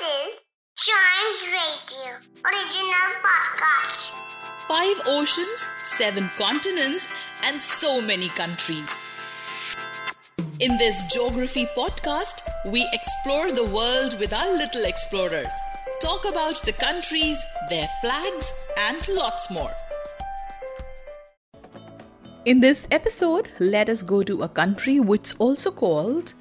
is Chimes Radio original podcast. Five oceans, seven continents, and so many countries. In this geography podcast, we explore the world with our little explorers, talk about the countries, their flags, and lots more. In this episode, let us go to a country which is also called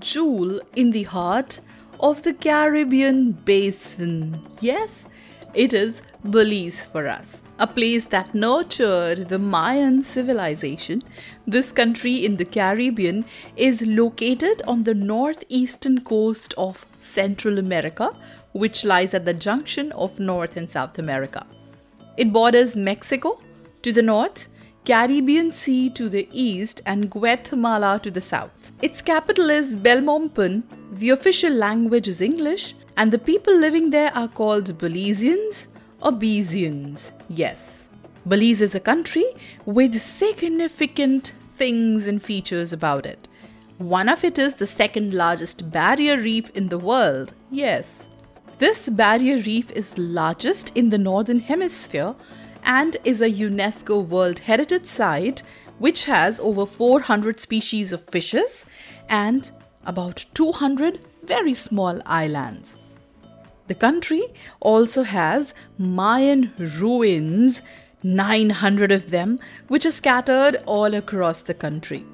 Jewel in the heart of the Caribbean basin. Yes, it is Belize for us, a place that nurtured the Mayan civilization. This country in the Caribbean is located on the northeastern coast of Central America, which lies at the junction of North and South America. It borders Mexico to the north Caribbean Sea to the east, and Guatemala to the south. Its capital is Belmopan. The official language is English, and the people living there are called Belizeans or Belizeans. Yes. Belize is a country with significant things and features about it. One of it is the second largest barrier reef in the world. Yes. This barrier reef is largest in the northern hemisphere and is a UNESCO World Heritage Site which has over 400 species of fishes and about 200 very small islands. The country also has Mayan ruins, 900 of them, which are scattered all across the country.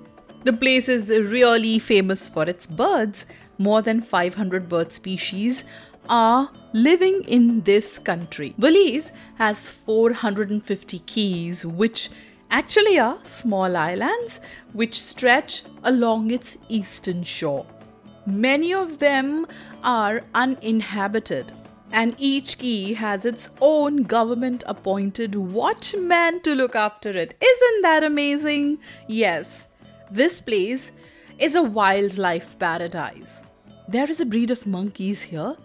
The place is really famous for its birds. More than 500 bird species are living in this country. Belize has 450 keys, which actually are small islands which stretch along its eastern shore. Many of them are uninhabited, and each key has its own government appointed watchman to look after it. Isn't that amazing? Yes, this place is a wildlife paradise. There is a breed of monkeys here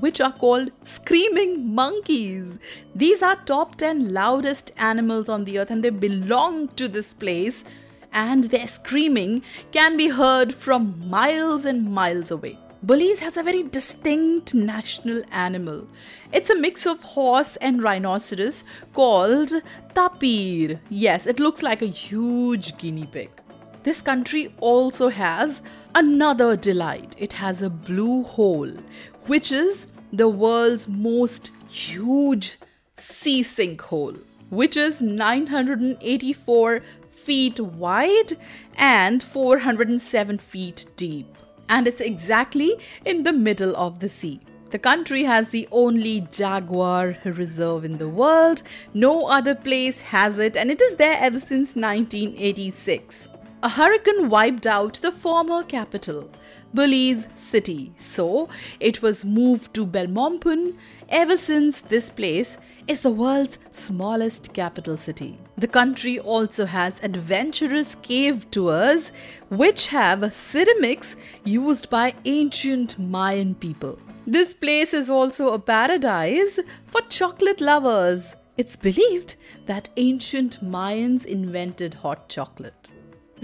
which are called screaming monkeys. These are top 10 loudest animals on the earth and they belong to this place and their screaming can be heard from miles and miles away. Belize has a very distinct national animal. It's a mix of horse and rhinoceros called tapir. Yes, it looks like a huge guinea pig. This country also has another delight. It has a blue hole, which is the world's most huge sea sinkhole, which is 984 feet wide and 407 feet deep. And it's exactly in the middle of the sea. The country has the only jaguar reserve in the world. No other place has it, and it is there ever since 1986 a hurricane wiped out the former capital, Belize City. So it was moved to Belmopan ever since this place is the world's smallest capital city. The country also has adventurous cave tours which have ceramics used by ancient Mayan people. This place is also a paradise for chocolate lovers. It's believed that ancient Mayans invented hot chocolate.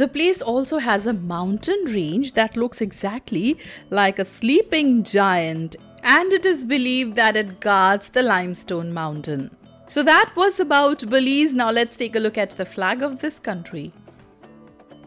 The place also has a mountain range that looks exactly like a sleeping giant, and it is believed that it guards the limestone mountain. So that was about Belize. Now let's take a look at the flag of this country.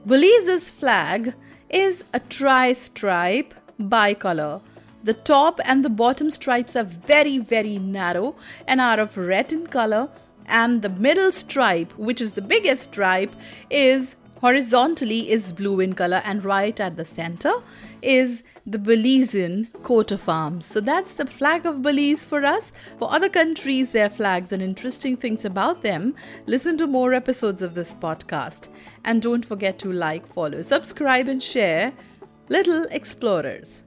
Belize's flag is a tri stripe bicolor. The top and the bottom stripes are very, very narrow and are of red in color, and the middle stripe, which is the biggest stripe, is Horizontally is blue in color, and right at the center is the Belizean coat of arms. So that's the flag of Belize for us. For other countries, their flags and interesting things about them, listen to more episodes of this podcast. And don't forget to like, follow, subscribe, and share Little Explorers.